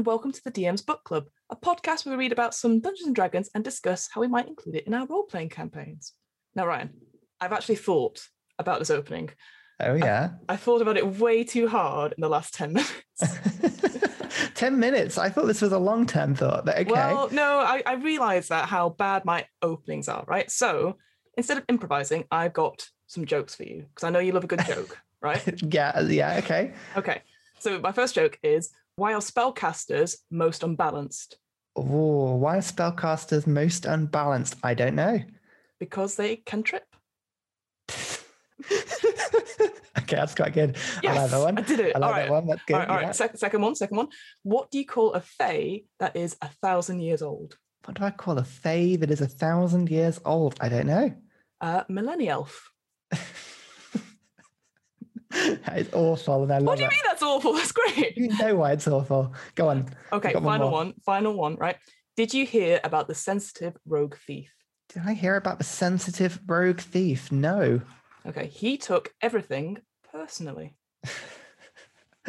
And welcome to the DM's Book Club, a podcast where we read about some Dungeons and Dragons and discuss how we might include it in our role playing campaigns. Now, Ryan, I've actually thought about this opening. Oh, yeah. I, I thought about it way too hard in the last 10 minutes. 10 minutes. I thought this was a long term thought, but okay. Well, no, I, I realized that how bad my openings are, right? So instead of improvising, I've got some jokes for you because I know you love a good joke, right? yeah, yeah, okay. Okay. So my first joke is why are spellcasters most unbalanced? Oh, why are spellcasters most unbalanced? I don't know. Because they can trip. okay, that's quite good. Yes, I like that one. I did it. I like all right. that one. That's good. All right, all right. yeah. Sec- second one, second one. What do you call a fae that is a thousand years old? What do I call a fae that is a thousand years old? I don't know. Uh, millennialf. that is awful, and I What do you it. mean that's awful? That's great. You know why it's awful. Go on. Okay, got one final one. Final one, right? Did you hear about the sensitive rogue thief? Did I hear about the sensitive rogue thief? No. Okay, he took everything personally.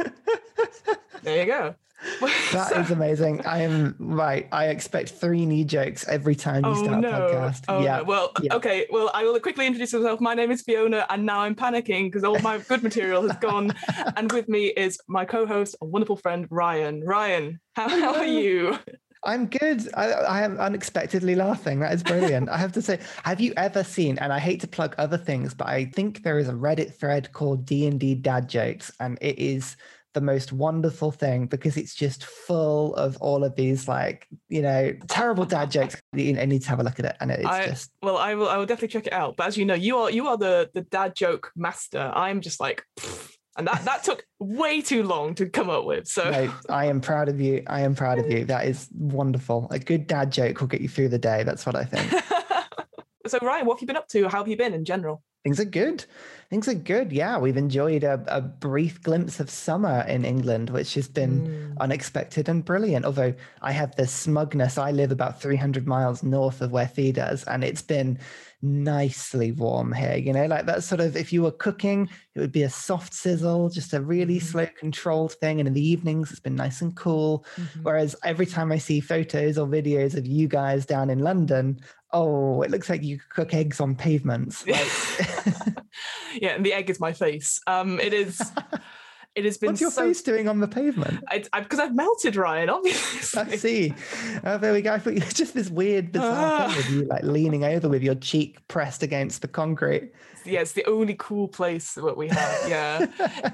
there you go. That So- is amazing. I am right. I expect three knee jokes every time you Oh start no! a podcast. Oh yeah. no. Well, yeah. okay. Well, I will quickly introduce myself. My name is Fiona, and now I'm panicking because all my good material has gone. and with me is my co-host, a wonderful friend, Ryan. Ryan, how, how are you? I'm good. I, I am unexpectedly laughing. That is brilliant. I have to say, have you ever seen? And I hate to plug other things, but I think there is a Reddit thread called D and D Dad Jokes, and it is the most wonderful thing because it's just full of all of these like you know terrible dad jokes. You need to have a look at it, and it's I- just Well, I will. I will definitely check it out. But as you know, you are you are the the dad joke master. I'm just like, pfft. and that that took way too long to come up with. So no, I am proud of you. I am proud of you. That is wonderful. A good dad joke will get you through the day. That's what I think. so Ryan, what have you been up to? How have you been in general? Things are good. Things are good. Yeah, we've enjoyed a, a brief glimpse of summer in England, which has been Mm. unexpected and brilliant. Although I have the smugness, I live about 300 miles north of where Thea does, and it's been nicely warm here. You know, like that sort of, if you were cooking, it would be a soft sizzle, just a really Mhm. slow controlled thing. And in the evenings, it's been nice and cool. Mhm. Whereas every time I see photos or videos of you guys down in London, oh, it looks like you cook eggs on pavements. Like, yeah, and the egg is my face. Um, it is. It has been What's your so. face doing on the pavement? It's because I've melted, Ryan. Obviously. I see. Oh, there we go. I thought you just this weird, bizarre thing Ah. with you like leaning over with your cheek pressed against the concrete. yeah, it's the only cool place that we have. Yeah,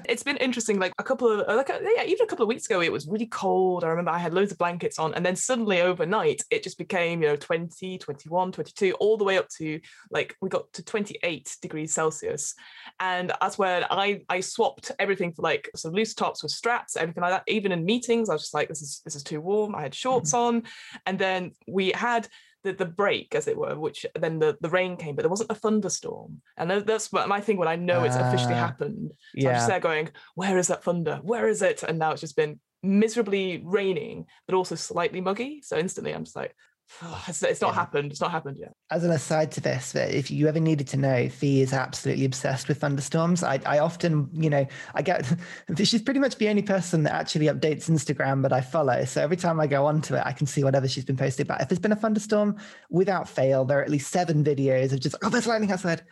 it's been interesting. Like a couple of, like, a, yeah, even a couple of weeks ago, it was really cold. I remember I had loads of blankets on, and then suddenly overnight, it just became, you know, 20, 21, 22, all the way up to like we got to 28 degrees Celsius. And that's when I I swapped everything for like some loose tops with straps, everything like that. Even in meetings, I was just like, this is this is too warm. I had shorts mm-hmm. on, and then we had the, the break, as it were, which then the, the rain came, but there wasn't a thunderstorm. And that's what my thing when I know it's officially Ah, happened. So I'm just there going, where is that thunder? Where is it? And now it's just been miserably raining, but also slightly muggy. So instantly I'm just like, "Oh, it's, it's not Yeah. happened. It's not happened yet. As an aside to this, if you ever needed to know, Fee is absolutely obsessed with thunderstorms. I, I often, you know, I get she's pretty much the only person that actually updates Instagram that I follow. So every time I go onto it, I can see whatever she's been posting about. If there's been a thunderstorm, without fail, there are at least seven videos of just, oh, there's lightning outside.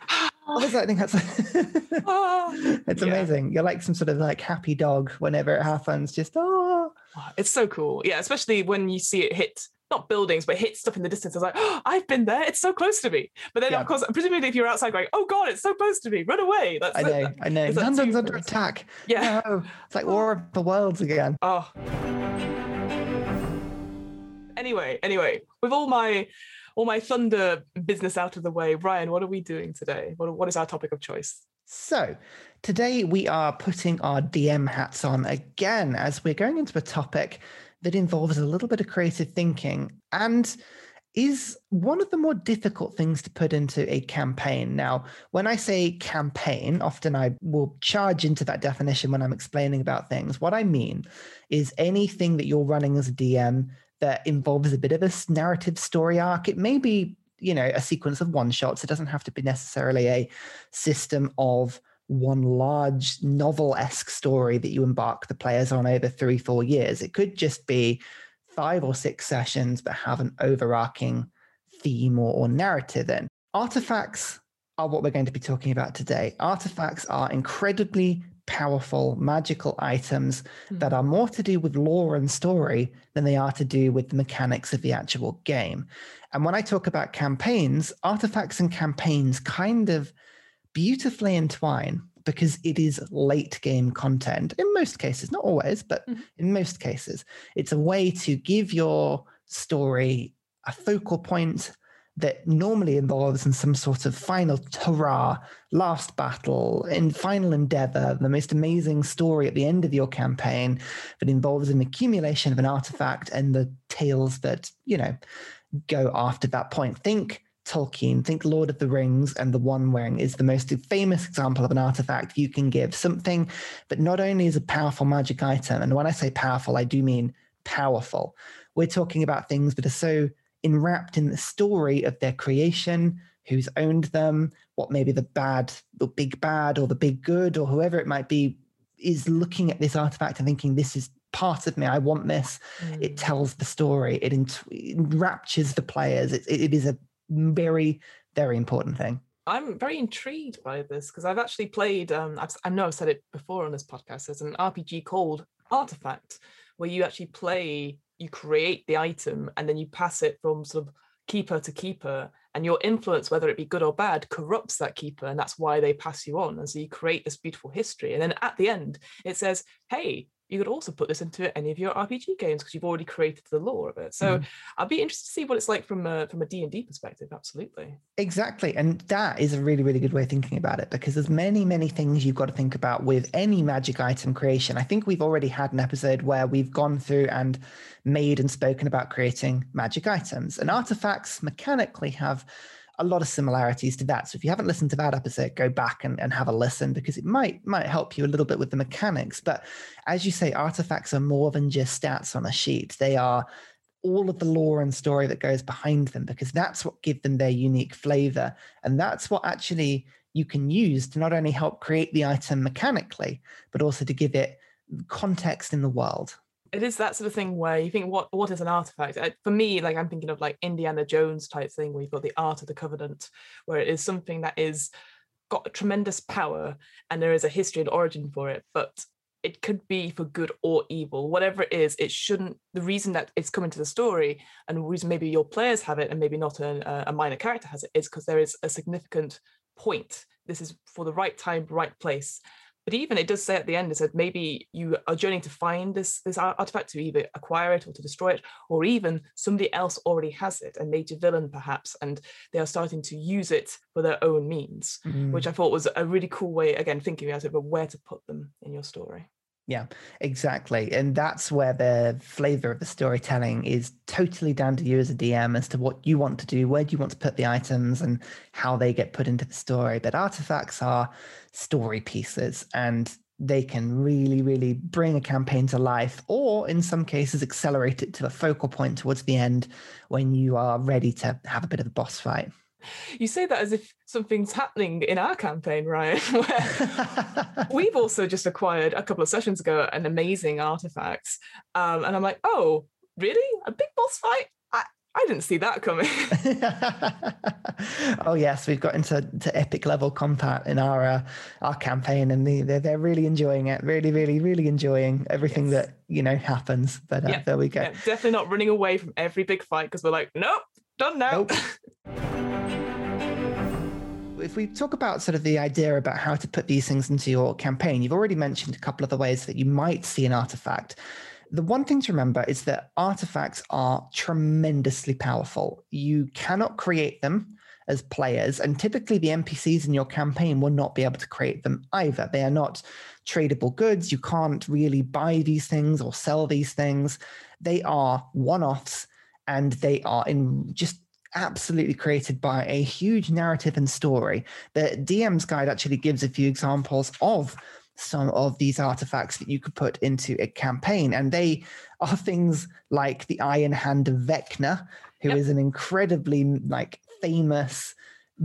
Oh, there's lightning outside. Ah. it's Yeah. amazing. You're like some sort of like happy dog whenever it happens. Just oh, It's so cool. Yeah, especially when you see it hit not buildings, but hit stuff in the distance. I was like, oh, I've been there. It's so close to me. But then, Yeah. of course, presumably if you're outside going, oh God, it's so close to me, run away. That's I know, I know. that London's under close? attack. Yeah. No, it's like War of the Worlds again. Oh. Anyway, anyway, with all my all my thunder business out of the way, Ryan, what are we doing today? What, what is our topic of choice? So, today we are putting our DM hats on again as we're going into a topic that involves a little bit of creative thinking and is one of the more difficult things to put into a campaign. Now, when I say campaign, often I will charge into that definition when I'm explaining about things. What I mean is anything that you're running as a DM that involves a bit of a narrative story arc. It may be, you know, a sequence of one shots. It doesn't have to be necessarily a system of one large novel esque story that you embark the players on over three, four years. It could just be five or six sessions, but have an overarching theme or, or narrative in. Artifacts are what we're going to be talking about today. Artifacts are incredibly powerful magical items mm-hmm. that are more to do with lore and story than they are to do with the mechanics of the actual game. And when I talk about campaigns, artifacts and campaigns kind of beautifully entwine because it is late game content in most cases, not always, but mm-hmm. in most cases. It's a way to give your story a focal point that normally involves in some sort of final hurrah, last battle, and final endeavor, the most amazing story at the end of your campaign that involves an accumulation of an artifact and the tales that, you know, go after that point. Think Tolkien, think Lord of the Rings, and the One Ring is the most famous example of an artifact you can give. Something that not only is a powerful magic item, and when I say powerful, I do mean powerful. We're talking about things that are so enwrapped in the story of their creation, who's owned them, what maybe the bad, the big bad, or the big good, or whoever it might be, is looking at this artifact and thinking, this is part of me. I want this. Mm. It tells the story. It, enraptures the players. It, it is a very, very important thing. I'm very intrigued by this because I've actually played. Um, I've, I know I've said it before on this podcast. There's an RPG called Artifact, where you actually play you create the item and then you pass it from sort of keeper to keeper and your influence whether it be good or bad corrupts that keeper and that's why they pass you on and so you create this beautiful history and then at the end it says hey you could also put this into any of your RPG games because you've already created the lore of it. So mm. I'd be interested to see what it's like from a from a D&D perspective, absolutely. Exactly. And that is a really really good way of thinking about it because there's many many things you've got to think about with any magic item creation. I think we've already had an episode where we've gone through and made and spoken about creating magic items. And artifacts mechanically have a lot of similarities to that. So if you haven't listened to that episode, go back and, and have a listen because it might might help you a little bit with the mechanics. But as you say, artifacts are more than just stats on a sheet. They are all of the lore and story that goes behind them because that's what give them their unique flavor. And that's what actually you can use to not only help create the item mechanically, but also to give it context in the world it is that sort of thing where you think what what is an artifact? For me like i'm thinking of like indiana jones type thing where you've got the Ark of the Covenant where it is something that is got a tremendous power and there is a history and origin for it but it could be for good or evil. Whatever it is it shouldn't the reason that it's coming to the story and the reason maybe your players have it and maybe not a, uh, a minor character has it is because there is a significant point. This is for the right time right place but even it does say at the end, it said maybe you are journeying to find this this artifact to either acquire it or to destroy it, or even somebody else already has it, a major villain perhaps, and they are starting to use it for their own means, mm. which I thought was a really cool way, again, thinking about it, but where to put them in your story. Yeah, exactly. And that's where the flavor of the storytelling is totally down to you as a DM as to what you want to do, where do you want to put the items, and how they get put into the story. But artifacts are story pieces and they can really, really bring a campaign to life, or in some cases, accelerate it to a focal point towards the end when you are ready to have a bit of a boss fight. You say that as if something's happening in our campaign, Ryan. Where we've also just acquired a couple of sessions ago an amazing artifact, um, and I'm like, oh, really? A big boss fight? I, I didn't see that coming. oh yes, we've got into to epic level combat in our uh, our campaign, and the, they're they're really enjoying it. Really, really, really enjoying everything yes. that you know happens. But uh, yeah. there we go. Yeah, definitely not running away from every big fight because we're like, nope, done now. Nope. if we talk about sort of the idea about how to put these things into your campaign, you've already mentioned a couple of the ways that you might see an artifact. The one thing to remember is that artifacts are tremendously powerful. You cannot create them as players, and typically the NPCs in your campaign will not be able to create them either. They are not tradable goods. You can't really buy these things or sell these things. They are one offs and they are in just absolutely created by a huge narrative and story. The DM's guide actually gives a few examples of some of these artifacts that you could put into a campaign. And they are things like the Iron Hand of Vecna, who yep. is an incredibly like famous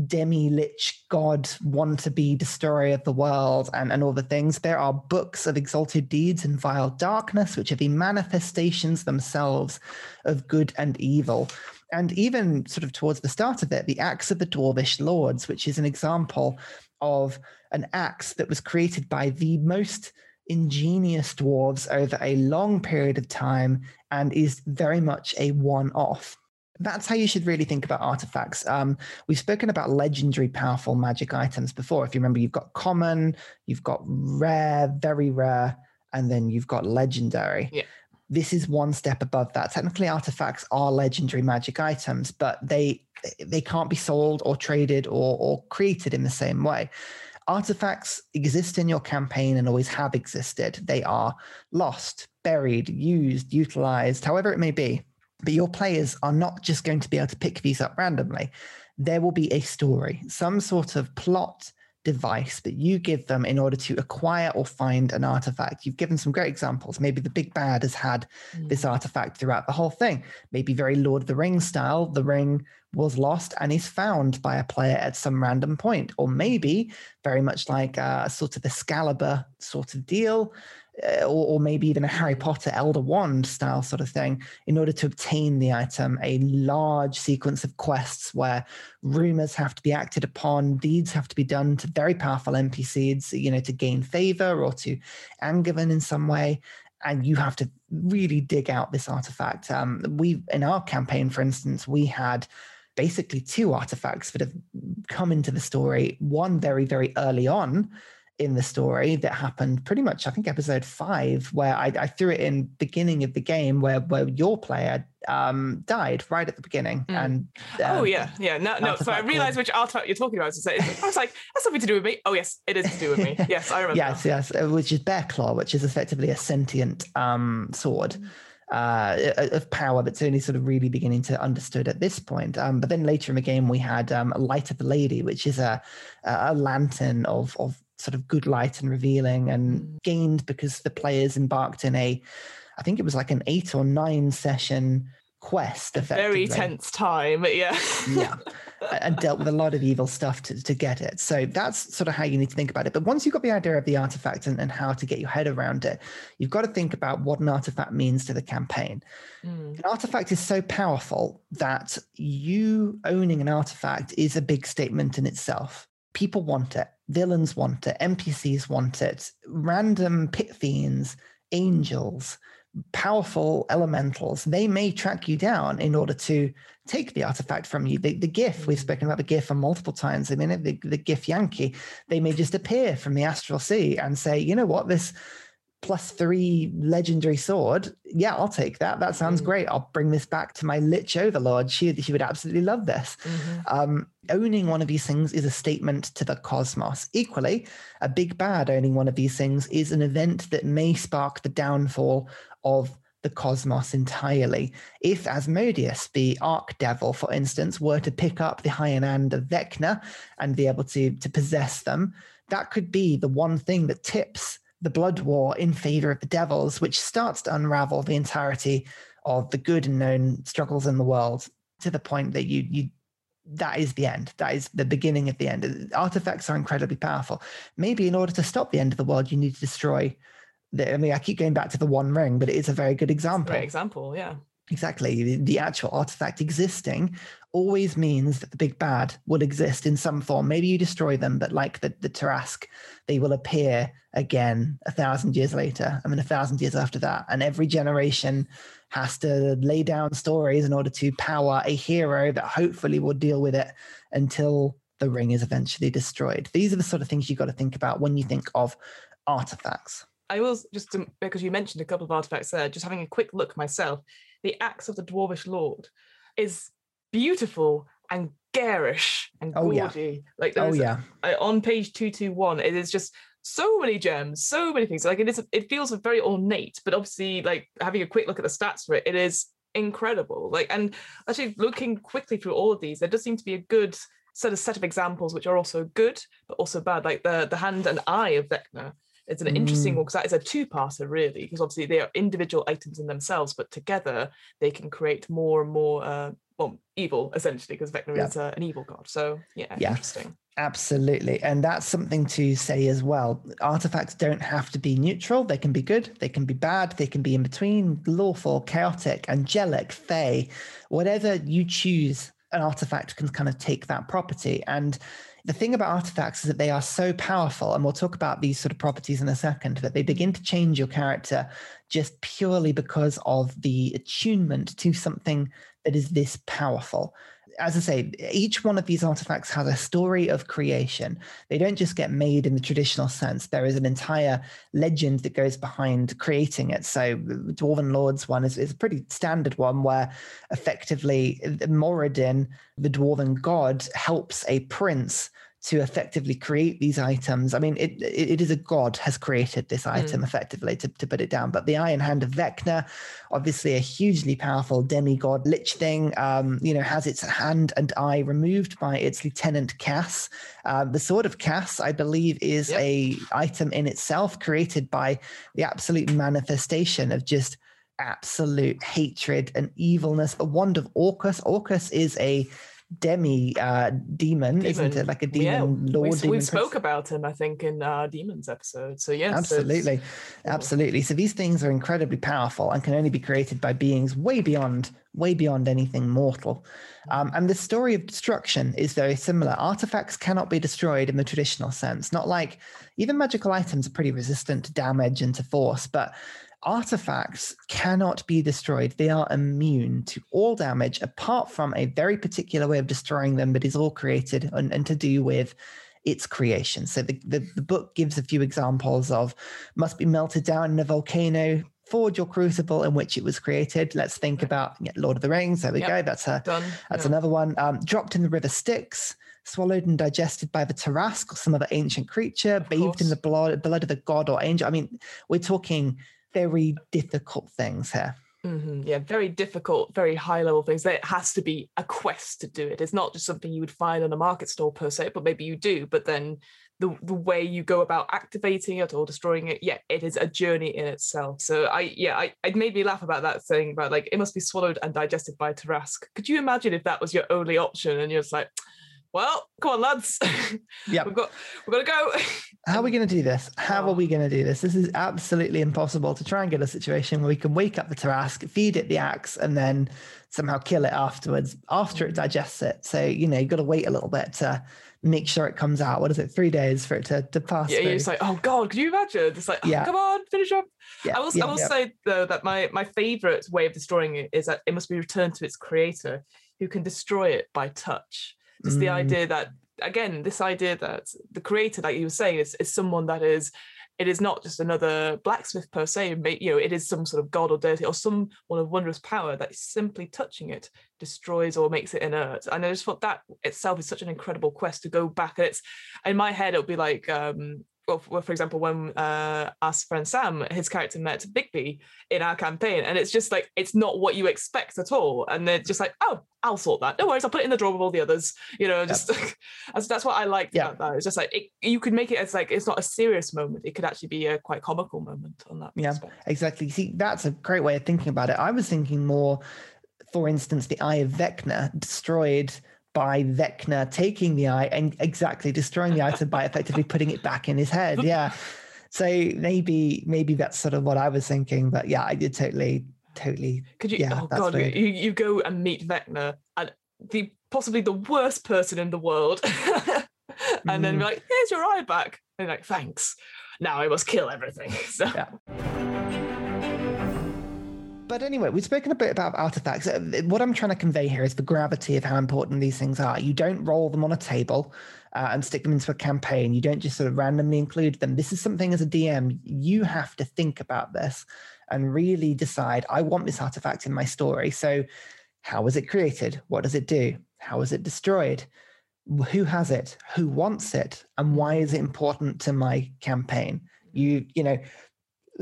demi lich god want-to-be destroyer of the world and, and all the things. There are books of exalted deeds and vile darkness, which are the manifestations themselves of good and evil. And even sort of towards the start of it, the Axe of the Dwarvish Lords, which is an example of an axe that was created by the most ingenious dwarves over a long period of time and is very much a one off that's how you should really think about artifacts. Um, we've spoken about legendary, powerful magic items before. If you remember, you've got common, you've got rare, very rare, and then you've got legendary. Yeah. This is one step above that. Technically, artifacts are legendary magic items, but they they can't be sold or traded or or created in the same way. Artifacts exist in your campaign and always have existed. They are lost, buried, used, utilized, however it may be but your players are not just going to be able to pick these up randomly. There will be a story, some sort of plot device that you give them in order to acquire or find an artifact. You've given some great examples. Maybe the big bad has had mm. this artifact throughout the whole thing. Maybe very Lord of the Rings style, the ring was lost and is found by a player at some random point. Or maybe very much like a sort of Excalibur sort of deal uh, or, or, maybe even a Harry Potter Elder Wand style sort of thing, in order to obtain the item, a large sequence of quests where rumors have to be acted upon, deeds have to be done to very powerful NPCs, you know, to gain favor or to them in some way. And you have to really dig out this artifact. Um, we, in our campaign, for instance, we had basically two artifacts that have come into the story. One very, very early on, in the story that happened pretty much, I think, episode five, where I, I threw it in beginning of the game where where your player um, died right at the beginning. Mm. And um, oh yeah, yeah, no, no. So I realized which artifact you're talking about. So I was like, that's something to do with me. Oh yes, it is to do with me. Yes, I remember. yes, yes, uh, which is Bear Claw, which is effectively a sentient um, sword. Mm. Uh, of power that's only sort of really beginning to understood at this point. Um, but then later in the game, we had um, Light of the Lady, which is a a lantern of of sort of good light and revealing and mm. gained because the players embarked in a I think it was like an eight or nine session quest. Very tense time, yeah. yeah. And dealt with a lot of evil stuff to, to get it. So that's sort of how you need to think about it. But once you've got the idea of the artifact and, and how to get your head around it, you've got to think about what an artifact means to the campaign. Mm. An artifact is so powerful that you owning an artifact is a big statement in itself. People want it villains want it, NPCs want it, random pit fiends, angels, powerful elementals, they may track you down in order to take the artifact from you. The, the Gith, we've spoken about the Gith multiple times. I mean, the, the Yankee—they may just appear from the astral sea and say, you know what, this plus three legendary sword. Yeah, I'll take that. That sounds mm great. I'll bring this back to my Lich Overlord. She, she would absolutely love this. Mm-hmm. Um, owning one of these things is a statement to the cosmos. Equally, a big bad owning one of these things is an event that may spark the downfall of the cosmos entirely. If Asmodeus, the Archdevil, for instance, were to pick up the Iron Hand of Vecna and be able to, to possess them, that could be the one thing that tips the blood war in favor of the devils, which starts to unravel the entirety of the good and known struggles in the world to the point that you you that is the end. That is the beginning of the end. Artifacts are incredibly powerful. Maybe in order to stop the end of the world, you need to destroy. The, I mean, I keep going back to the One Ring, but it is a very good example. Great example, yeah. Exactly. The, the, actual artifact existing always means that the big bad will exist in some form. Maybe you destroy them, but like the, the Tarrasque, they will appear again a thousand years later. I mean, a thousand years after that. And every generation has to lay down stories in order to power a hero that hopefully will deal with it until the ring is eventually destroyed. These are the sort of things you've got to think about when you think of artifacts. I was just because you mentioned a couple of artifacts there, just having a quick look myself. The Axe of the Dwarvish Lord is beautiful and garish and oh, gaudy. Yeah. Like oh yeah, on page two two one, it is just so many gems, so many things. Like it is, it feels very ornate, but obviously, like having a quick look at the stats for it, it is incredible. Like and actually looking quickly through all of these, there does seem to be a good set of set of examples which are also good but also bad. Like the the hand and eye of Vecna it's an interesting Mm. one because that is a two-parter really because obviously they are individual items in themselves but together they can create more and more uh well evil essentially because vecna Yeah. is uh, an evil god so yeah, Yeah. interesting Absolutely. And that's something to say as well. Artifacts don't have to be neutral. They can be good, they can be bad, they can be in between, lawful, chaotic, angelic, fey, whatever you choose, an artifact can kind of take that property. And the thing about artifacts is that they are so powerful, and we'll talk about these sort of properties in a second, that they begin to change your character just purely because of the attunement to something that is this powerful as I say, each one of these artifacts has a story of creation. They don't just get made in the traditional sense. There is an entire legend that goes behind creating it. So, Dwarven Lords one is, is a pretty standard one where effectively Moradin, the Dwarven god, helps a prince to effectively create these items. I mean, it, it, is a god has created this item effectively to, to put it down. But the Iron Hand of Vecna, obviously a hugely powerful demigod lich thing, um, you know, has its hand and eye removed by its lieutenant Kas. Uh, the sword of Kas, I believe, is Yep. a item in itself created by the absolute manifestation of just absolute hatred and evilness. The wand of Orcus. Orcus is a demi uh demon, isn't it? Like a demon we, lord demon we prince? spoke about him i think in uh demons episode. So yes absolutely. absolutely. So these things are incredibly powerful and can only be created by beings way beyond way beyond anything mortal. Um, and the story of destruction is very similar. Artifacts cannot be destroyed in the traditional sense. Not like even magical items are pretty resistant to damage and to force but artifacts cannot be destroyed they are immune to all damage apart from a very particular way of destroying them that is all created and, and to do with its creation. So the, the, the book gives a few examples of must be melted down in a volcano, forge your crucible in which it was created. Let's think about Lord of the Rings. There we Yep. go. That's a done that's yeah. another one. Um, dropped in the river Styx, swallowed and digested by the Tarrasque or some other ancient creature, bathed in the blood blood of the god or angel. I mean, we're talking very difficult things here. Mhm, Yeah, very difficult, very high level things. There has to be a quest to do it. It's not just something you would find on a market stall per se, but maybe you do. But then the the way you go about activating it or destroying it, yeah, it is a journey in itself. So I yeah, I it made me laugh about that thing about like it must be swallowed and digested by Tarrasque. Could you imagine if that was your only option and you're just like, well, come on, lads. Yeah, we've got we've got to go. How are we going to do this? How are we going to do this? This is absolutely impossible to try and get a situation where we can wake up the Tarrasque, feed it the axe, and then somehow kill it afterwards after it digests it. So, you know, you've got to wait a little bit to make sure it comes out. What is it? Three days for it to, to pass yeah, through. you're like, oh god, could you imagine? It's like, oh, Yeah. come on, finish up. yeah, I will, yeah, I will yeah. say though that my my favorite way of destroying it is that it must be returned to its creator, who can destroy it by touch. Just the Mm. idea that again, this idea that the creator, like you were saying, is is someone that is. It is not just another blacksmith per se. You know, it is some sort of god or deity or some one of wondrous power that simply touching it destroys or makes it inert. And I just thought that itself is such an incredible quest to go back. And it's in my head, it'll be like um, well, for example, when uh, our friend Sam, his character met Bigby in our campaign, and it's just like it's not what you expect at all, and they're just like, oh, I'll sort that. No worries, I'll put it in the drawer with all the others. You know, just that's, that's what I liked Yeah. about that. It's just like it, you could make it as like it's not a serious moment; it could actually be a quite comical moment on that. Yeah. aspect. Exactly. See, that's a great way of thinking about it. I was thinking more, for instance, the Eye of Vecna destroyed by Vecna taking the eye and exactly destroying the item by effectively putting it back in his head. Yeah. So maybe maybe that's sort of what I was thinking. But yeah, I did totally, totally. Could you? Yeah, oh that's god, you, weird. you you go and meet Vecna and the possibly the worst person in the world, and then Mm. be like, "Here's your eye back," and like, "Thanks." Now I must kill everything. So Yeah. But anyway, we've spoken a bit about artifacts. Uh, What I'm trying to convey here is the gravity of how important these things are. You don't roll them on a table uh, and stick them into a campaign. You don't just sort of randomly include them. This is something as a DM, you have to think about this and really decide I want this artifact in my story. So, how was it created? What does it do? How was it destroyed? Who has it? Who wants it? And why is it important to my campaign? You, you know,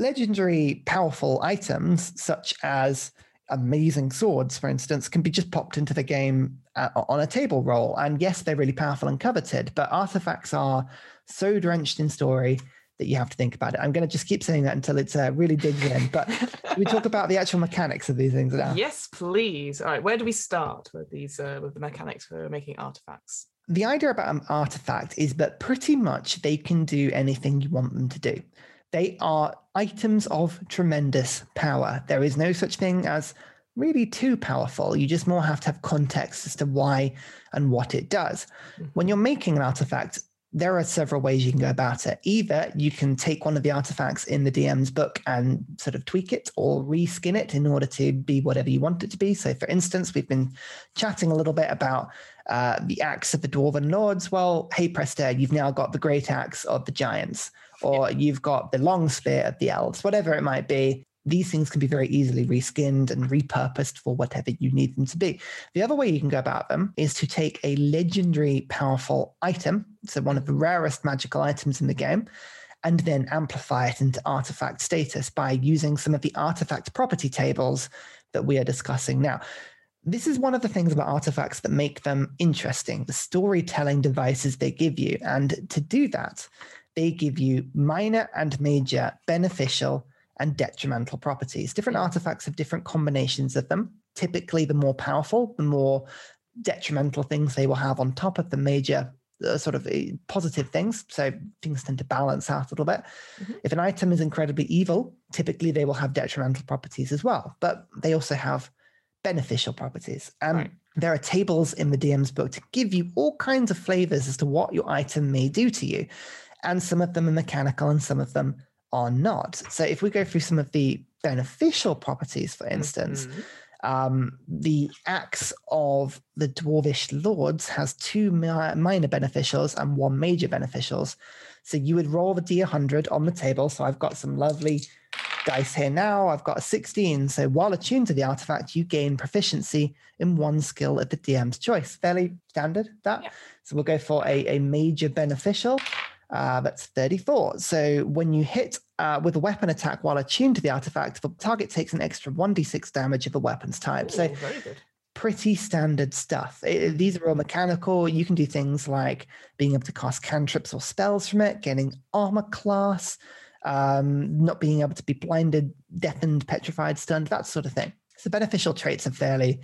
legendary powerful items such as amazing swords for instance can be just popped into the game uh, on a table roll and yes they're really powerful and coveted but artifacts are so drenched in story that you have to think about it. I'm going to just keep saying that until it's uh, really digs in. But we talk about the actual mechanics of these things now. Yes, please. All right, where do we start with these uh, with the mechanics for making artifacts? The idea about an artifact is that pretty much they can do anything you want them to do. They are items of tremendous power. There is no such thing as really too powerful. You just more have to have context as to why and what it does. Mm-hmm. When you're making an artifact, there are several ways you can go about it. Either you can take one of the artifacts in the DM's book and sort of tweak it or reskin it in order to be whatever you want it to be. So, for instance, we've been chatting a little bit about uh, the axe of the dwarven lords. Well, hey presto, you've now got the great axe of the giants, or you've got the long spear of the elves, whatever it might be these things can be very easily reskinned and repurposed for whatever you need them to be. The other way you can go about them is to take a legendary powerful item, so one of the rarest magical items in the game, and then amplify it into artifact status by using some of the artifact property tables that we are discussing now. This is one of the things about artifacts that make them interesting, the storytelling devices they give you. And to do that, they give you minor and major beneficial and detrimental properties. Different artifacts have different combinations of them. Typically, the more powerful, the more detrimental things they will have on top of the major uh, sort of uh, positive things. So things tend to balance out a little bit. Mm-hmm. If an item is incredibly evil, typically they will have detrimental properties as well, but they also have beneficial properties. And right. there are tables in the DM's book to give you all kinds of flavors as to what your item may do to you. And some of them are mechanical and some of them are not. So if we go through some of the beneficial properties, for instance, mm-hmm. um, the axe of the dwarvish lords has two minor beneficials and one major beneficials. So you would roll the d100 on the table. So I've got some lovely dice here now. I've got a 16. So while attuned to the artifact, you gain proficiency in one skill of the DM's choice. Fairly standard that. Yeah. So we'll go for a, a major beneficial. Uh, that's 34. So when you hit uh, with a weapon attack while attuned to the artifact, the target takes an extra 1d6 damage of the weapon's type. Ooh, so pretty standard stuff. It, these are all mechanical. You can do things like being able to cast cantrips or spells from it, getting armor class, um, not being able to be blinded, deafened, petrified, stunned, that sort of thing. So beneficial traits are fairly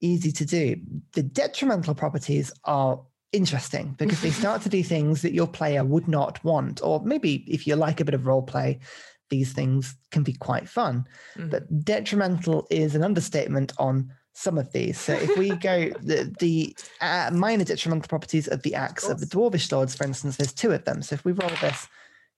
easy to do. The detrimental properties are interesting because they start to do things that your player would not want. Or maybe if you like a bit of role play, these things can be quite fun. Mm. But detrimental is an understatement on some of these. So if we go the, the uh, minor detrimental properties of the axe of, of the dwarvish lords, for instance, there's two of them. So if we roll this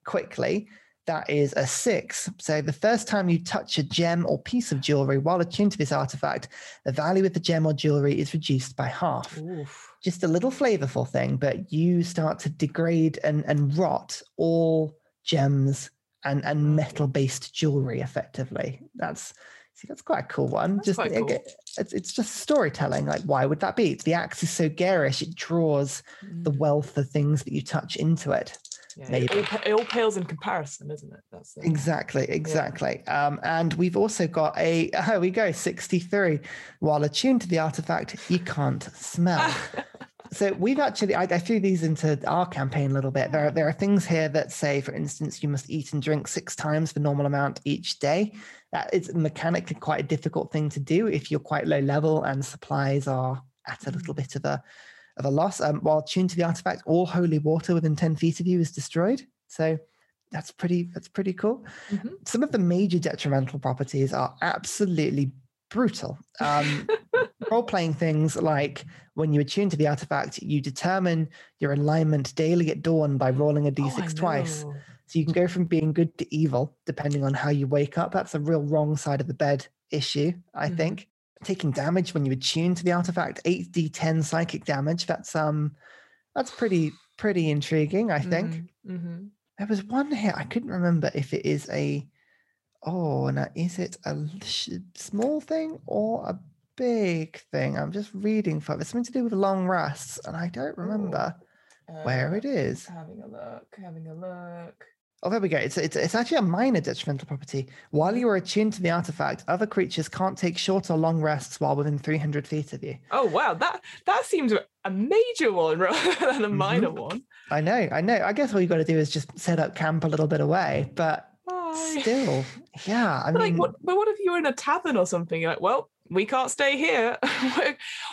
quickly, that is a six. So the first time you touch a gem or piece of jewelry while attuned to this artifact, the value of the gem or jewelry is reduced by half. Oof just a little flavorful thing, but you start to degrade and, and rot all gems and, and metal based jewelry effectively. That's see, that's quite a cool one. That's just cool. it, it's, it's just storytelling. Like, why would that be? The axe is so garish, it draws mm. the wealth of things that you touch into it. Yeah, it, all, it, all, pales in comparison, isn't it? That's the, exactly, exactly. Yeah. Um, and we've also got a oh, we go 63. While attuned to the artifact, you can't smell. so we've actually I, I, threw these into our campaign a little bit. There are there are things here that say, for instance, you must eat and drink six times the normal amount each day. That is mechanically quite a difficult thing to do if you're quite low level and supplies are at a little bit of a of a loss. Um, while tuned to the artifact, all holy water within 10 feet of you is destroyed. So that's pretty that's pretty cool. Mm-hmm. Some of the major detrimental properties are absolutely brutal. Um, role playing things like when you attune to the artifact, you determine your alignment daily at dawn by rolling a d6 oh, twice. So you can go from being good to evil depending on how you wake up. That's a real wrong side of the bed issue, I mm-hmm. think taking damage when you attune to the artifact, 8d10 psychic damage. That's um that's pretty pretty intriguing, I think. Mm-hmm. Mm-hmm. There was one here, I couldn't remember if it is a oh now is it a small thing or a big thing? I'm just reading for it's something to do with long rests, and I don't remember uh, where it is. Having a look, having a look. Oh, there we go. It's, it's, it's actually a minor detrimental property. While you are attuned to the artifact, other creatures can't take short or long rests while within 300 feet of you. Oh wow, that that seems a major one rather than a Mhm. minor one. I know, I know. I guess all you've got to do is just set up camp a little bit away, but Bye. still, yeah. I But, mean, like, what, but what if you're in a tavern or something? You're like, well, we can't stay here.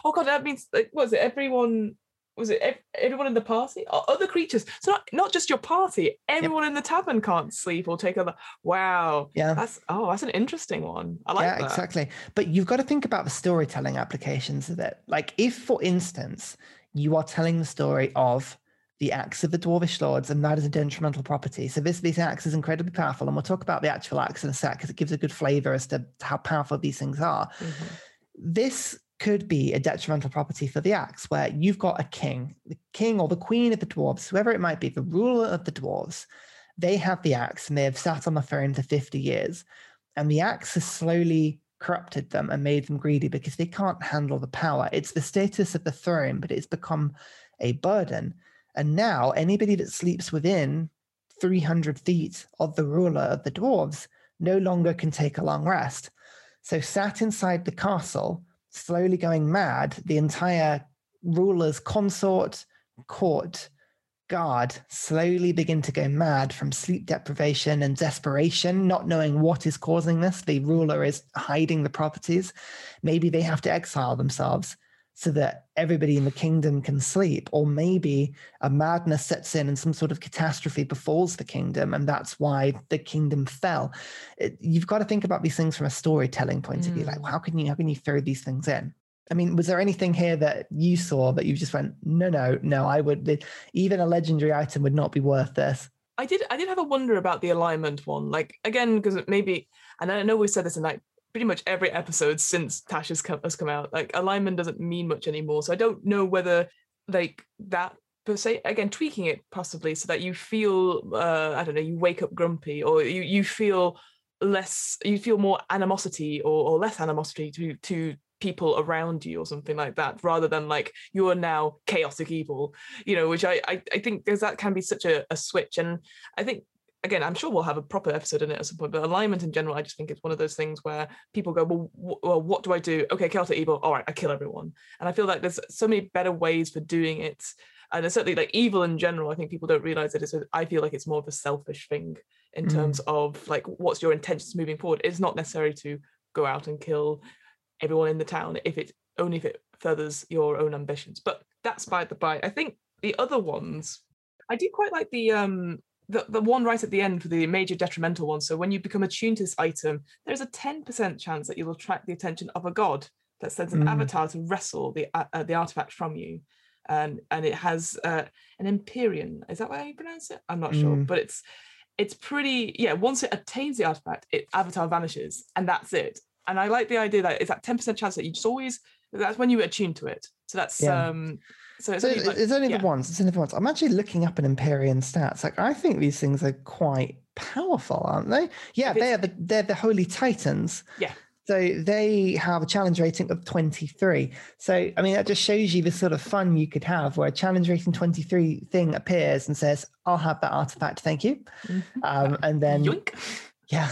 oh god, that means like, what was it? Everyone was it ev- everyone in the party? Or other creatures? So not not just your party. Everyone in the tavern can't sleep or take other. Wow, yeah. that's oh, that's an interesting one. I like yeah, that. exactly. But you've got to think about the storytelling applications of it. Like, if, for instance, you are telling the story of the axe of the dwarvish lords, and that is a detrimental property. So this this axe is incredibly powerful, and we'll talk about the actual axe in a sec because it gives a good flavor as to how powerful these things are. Mhm. This could be a detrimental property for the axe, where you've got a king, the king or the queen of the dwarves, whoever it might be, the ruler of the dwarves. They have the axe and they have sat on the throne for 50 years. And the axe has slowly corrupted them and made them greedy because they can't handle the power. It's the status of the throne, but it's become a burden. And now anybody that sleeps within 300 feet of the ruler of the dwarves no longer can take a long rest. So, sat inside the castle, slowly going mad, the entire ruler's consort, court, guard slowly begin to go mad from sleep deprivation and desperation, not knowing what is causing this. The ruler is hiding the properties. Maybe they have to exile themselves so that everybody in the kingdom can sleep. Or maybe a madness sets in and some sort of catastrophe befalls the kingdom, and that's why the kingdom fell. It, you've got to think about these things from a storytelling point of view. Like, Mm. how can you how can you throw these things in? I mean, was there anything here that you saw that you just went, no, no, no? I would even a legendary item would not be worth this. I did I did have a wonder about the alignment one. Like again, because maybe and I know we've said this in like pretty much every episode since Tash has come, has come out. Like alignment doesn't mean much anymore. So I don't know whether like that per se again tweaking it possibly so that you feel uh I don't know, you wake up grumpy or you you feel less you feel more animosity or, or less animosity to to people around you or something like that rather than like you are now chaotic evil you know which i i, I think there's that can be such a, a switch and i think again i'm sure we'll have a proper episode in it at some point but alignment in general i just think it's one of those things where people go well, w- well what do i do? Okay chaotic evil. All right i kill everyone. And i feel like there's so many better ways for doing it. And it's certainly like evil in general i think people don't realize that it's a, i feel like it's more of a selfish thing in Mm. terms of like what's your intentions moving forward? It's not necessary to go out and kill everyone in the town if it only if it furthers your own ambitions. But that's by the by. I think the other ones i do quite like the um the, the one right at the end for the major detrimental one. So when you become attuned to this item there's a 10% chance that you'll attract the attention of a god that sends an Mm. avatar to wrestle the uh, uh, the artifact from you. And and it has uh, an empyrean. Is that how you pronounce it? I'm not sure. Mm. but it's it's pretty yeah once it attains the artifact it avatar vanishes and that's it. And i like the idea that it's that 10% chance that you just always that's when you attune to it. So that's Yeah. um so it's So only like- it's only yeah. the ones. It's only the ones. I'm actually looking up an Empyrean stats. Like I think these things are quite powerful, aren't they? Yeah, they are the they're the Holy Titans. Yeah. So they have a challenge rating of 23. So I mean that just shows you the sort of fun you could have where a challenge rating 23 thing appears and says, I'll have that artifact, thank you. Mhm. Um, and then Yoink. yeah,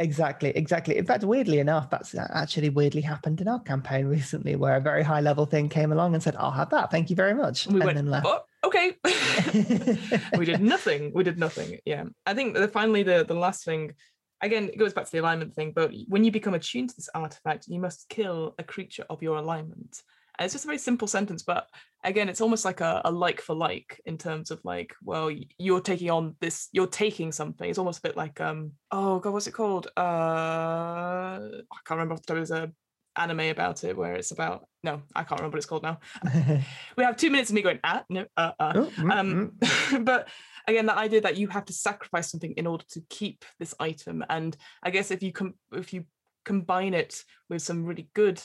exactly, exactly. In fact, weirdly enough, that's actually weirdly happened in our campaign recently, where a very high level thing came along and said, "I'll have that, thank you very much," we and went then left. "Oh, okay we did nothing we did nothing yeah i think that finally the the last thing again it goes back to the alignment thing but when you become attuned to this artifact you must kill a creature of your alignment it's just a very simple sentence but again it's almost like a, a like for like in terms of like well you're taking on this you're taking something. It's almost a bit like um oh god what's it called? Uh i can't remember There was a anime about it where it's about no i can't remember what it's called now. We have two minutes of me going ah no uh, uh. Oh, mm, um mm. but again the idea that you have to sacrifice something in order to keep this item and i guess if you com- if you combine it with some really good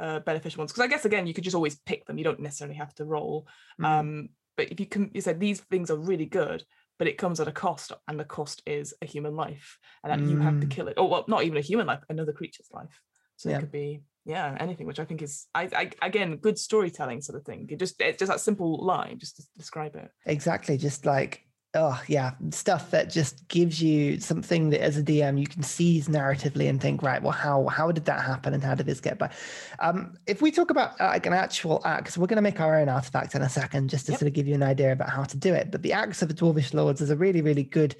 uh, beneficial ones because i guess again you could just always pick them you don't necessarily have to roll Mm. um but if you can you said these things are really good but it comes at a cost and the cost is a human life and that you have to Mm. kill it or well not even a human life another creature's life so Yeah. it could be yeah anything which i think is I, I again good storytelling sort of thing it just it's just that simple line just to describe it exactly. Just like oh yeah. Stuff that just gives you something that as a dm you can seize narratively and think right well how how did that happen and how did this get by? Um, if we talk about uh, like an actual axe we're going to make our own artifact in a second just to yep. sort of give you an idea about how to do it but the axe of the dwarvish lords is a really really good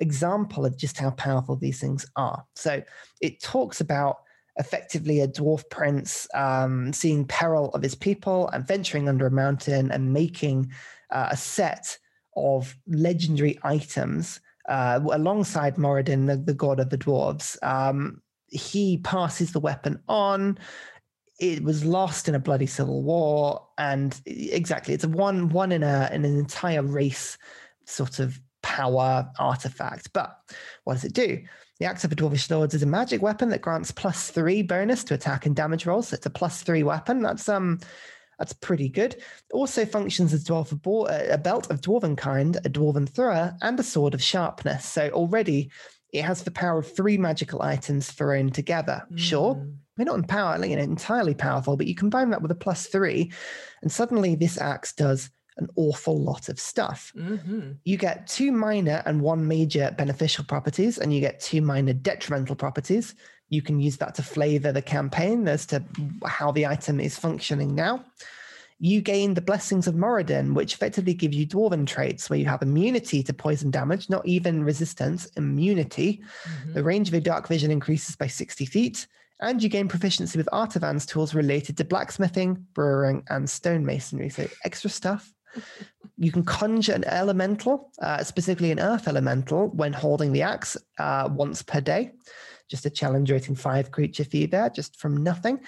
example of just how powerful these things are. So it talks about effectively a dwarf prince um, seeing peril of his people and venturing under a mountain and making uh, a set of legendary items uh, alongside Moradin, the, the, god of the dwarves. Um, he passes the weapon on. It was lost in a bloody civil war, and exactly, it's a one one in a in an entire race sort of power artifact. But what does it do? The Axe of the Dwarvish Lords is a magic weapon that grants plus three bonus to attack and damage rolls. So it's a plus three weapon. That's um that's pretty good. Also functions as dwarf a belt of dwarvenkind, a dwarven thrower, and a sword of sharpness. So already it has the power of three magical items thrown together. Mm. Sure, we're not in power, you know, entirely powerful, but you combine that with a plus three, and suddenly this axe does an awful lot of stuff. Mm-hmm. You get two minor and one major beneficial properties, and you get two minor detrimental properties. You can use that to flavor the campaign as to how the item is functioning now. You gain the blessings of Moradin, which effectively give you dwarven traits where you have immunity to poison damage, not even resistance, immunity. Mm-hmm. The range of your dark vision increases by 60 feet, and you gain proficiency with artisan's tools related to blacksmithing, brewing, and stonemasonry. So extra stuff. you can conjure an elemental, uh, specifically an earth elemental, when holding the axe uh, once per day just a challenge rating five creature fee there, just from nothing.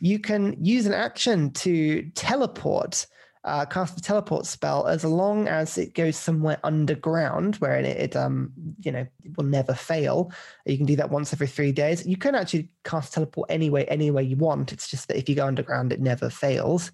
You can use an action to teleport, uh, cast a teleport spell as long as it goes somewhere underground where it, it um you know will never fail. You can do that once every three days. You can actually cast teleport anyway, anywhere you want. It's just that if you go underground, it never fails.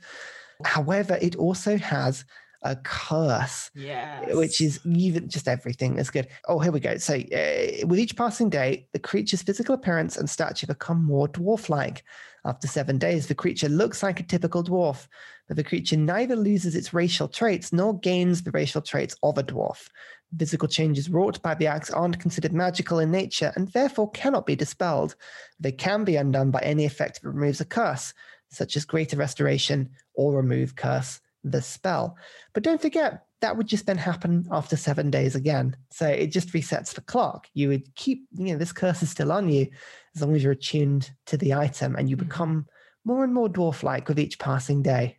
However, it also has a curse. Yeah. Which is even just everything is good. Oh, here we go. So, uh, with each passing day, the creature's physical appearance and stature become more dwarf like. After seven days, the creature looks like a typical dwarf, but the creature neither loses its racial traits nor gains the racial traits of a dwarf. Physical changes wrought by the axe aren't considered magical in nature and therefore cannot be dispelled. They can be undone by any effect that removes a curse, such as greater restoration or remove curse the spell. But don't forget, that would just then happen after seven days again. So it just resets the clock. You would keep, you know, this curse is still on you as long as you're attuned to the item and you mm-hmm. become more and more dwarf like with each passing day.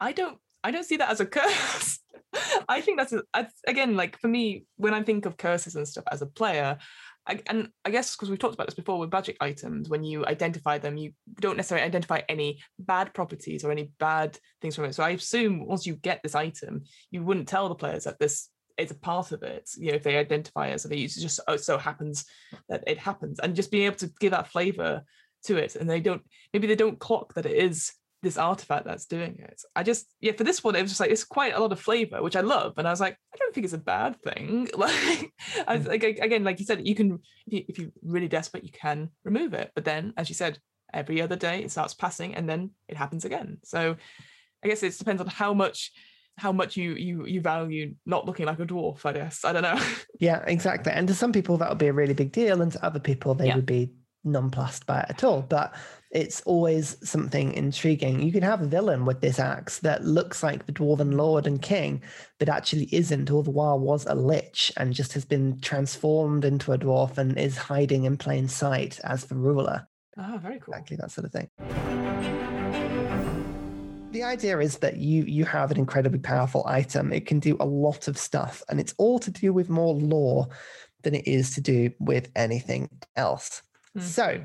I don't I don't see that as a curse. I think that's, a, that's again like for me when I think of curses and stuff as a player, And I guess because we've talked about this before with budget items, when you identify them, you don't necessarily identify any bad properties or any bad things from it. So I assume once you get this item, you wouldn't tell the players that this is a part of it. You know, if they identify it, so they just oh, so happens that it happens, and just being able to give that flavor to it, and they don't maybe they don't clock that it is this artifact that's doing it. I just yeah, for this one it was just like it's quite a lot of flavor, which I love, and I was like, I don't think it's a bad thing. Like, I, mm. like again, like you said, you can if, you, if you're really desperate, you can remove it, but then as you said, every other day it starts passing, and then it happens again. So I guess it depends on how much how much you you you value not looking like a dwarf i guess i don't know yeah exactly and to some people that would be a really big deal and to other people they yeah. would be nonplussed by it at all but it's always something intriguing. You can have a villain with this axe that looks like the dwarven lord and king, but actually isn't, all the while was a lich and just has been transformed into a dwarf and is hiding in plain sight as the ruler. Oh, very cool. Exactly that sort of thing. The idea is that you you have an incredibly powerful item. It can do a lot of stuff, and it's all to do with more lore than it is to do with anything else. Mm-hmm. So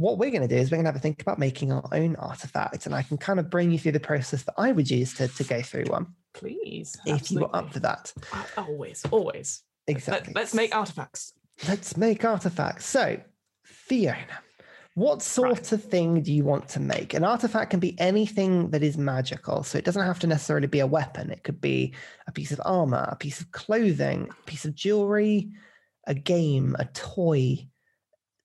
what we're going to do is we're going to have a think about making our own artifact and i can kind of bring you through the process that i would use to, to go through one. Please if absolutely. you are up for that. Uh, always always. Exactly. Let, us make artifacts. Let's make artifacts. So fiona what sort right. of thing do you want to make? An artifact can be anything that is magical so it doesn't have to necessarily be a weapon. It could be a piece of armor a piece of clothing a piece of jewelry a game a toy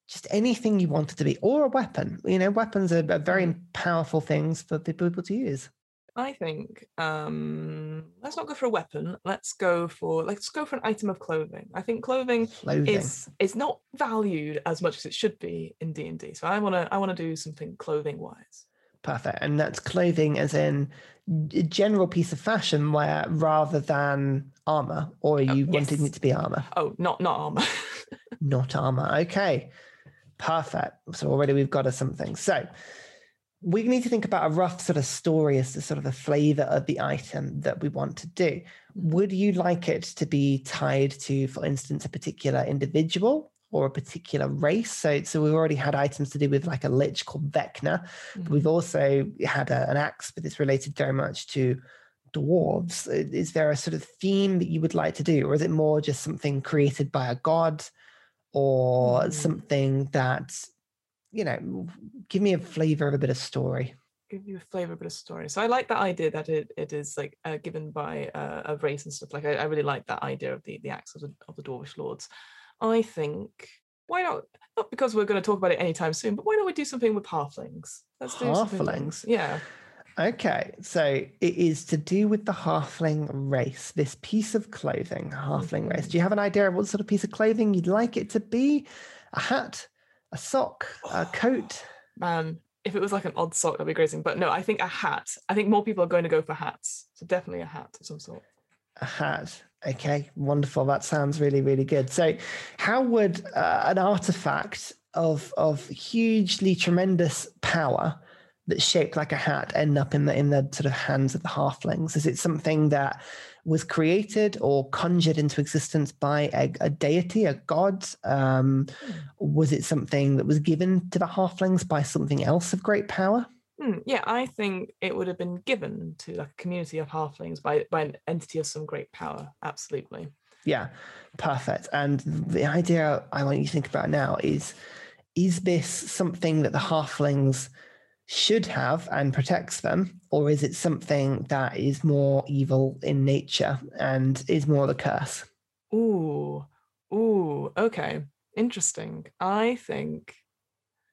just anything you want it to be, or a weapon. You know, weapons are, are very mm. powerful things for people to use. I think um, let's not go for a weapon. Let's go for let's go for an item of clothing. I think clothing, Clothing. is is not valued as much as it should be in D and D. So I want to I want to do something clothing wise. Perfect. And that's clothing as in a general piece of fashion where rather than armor, or are you wanting yes. it to be armor? Oh, not not armor. Not armor. Okay. Perfect. So already we've got us something. So we need to think about a rough sort of story as to sort of the flavor of the item that we want to do. Would you like it to be tied to, for instance, a particular individual or a particular race? So, so we've already had items to do with like a lich called Vecna. But we've mm-hmm. also had a, an axe, but it's related very much to dwarves. Is there a sort of theme that you would like to do, or is it more just something created by a god, or Hmm. something that you know? Give me a flavor of a bit of story. give you a flavor of a bit of story. So I like that idea that it, it is like uh, given by uh, a race and stuff. Like I, I really like that idea of the the axe of the, of the dwarvish lords. I think why not? Not because we're going to talk about it anytime soon, but why don't we do something with halflings? Let's do something Halflings? Yeah. Okay, so it is to do with the halfling race. This piece of clothing, halfling race. Mhm. Do you have an idea of what sort of piece of clothing you'd like it to be? A hat, a sock, a coat. Man, if it was like an odd sock, that'd be great. But no, I think a hat. I think more people are going to go for hats. So definitely a hat of some sort. A hat. Okay, wonderful. That sounds really, really good. So, how would uh, an artifact of of hugely tremendous power that's shaped like a hat end up in the in the sort of hands of the halflings? Is it something that was created or conjured into existence by a, a deity, a god? Um, was it something that was given to the halflings by something else of great power? Hmm, yeah, I think it would have been given to like a community of halflings by by an entity of some great power. Absolutely. Yeah, perfect. And the idea I want you to think about now is is this something that the halflings should have and protects them, or is it something that is more evil in nature and is more the curse? Ooh, ooh, okay, interesting. I think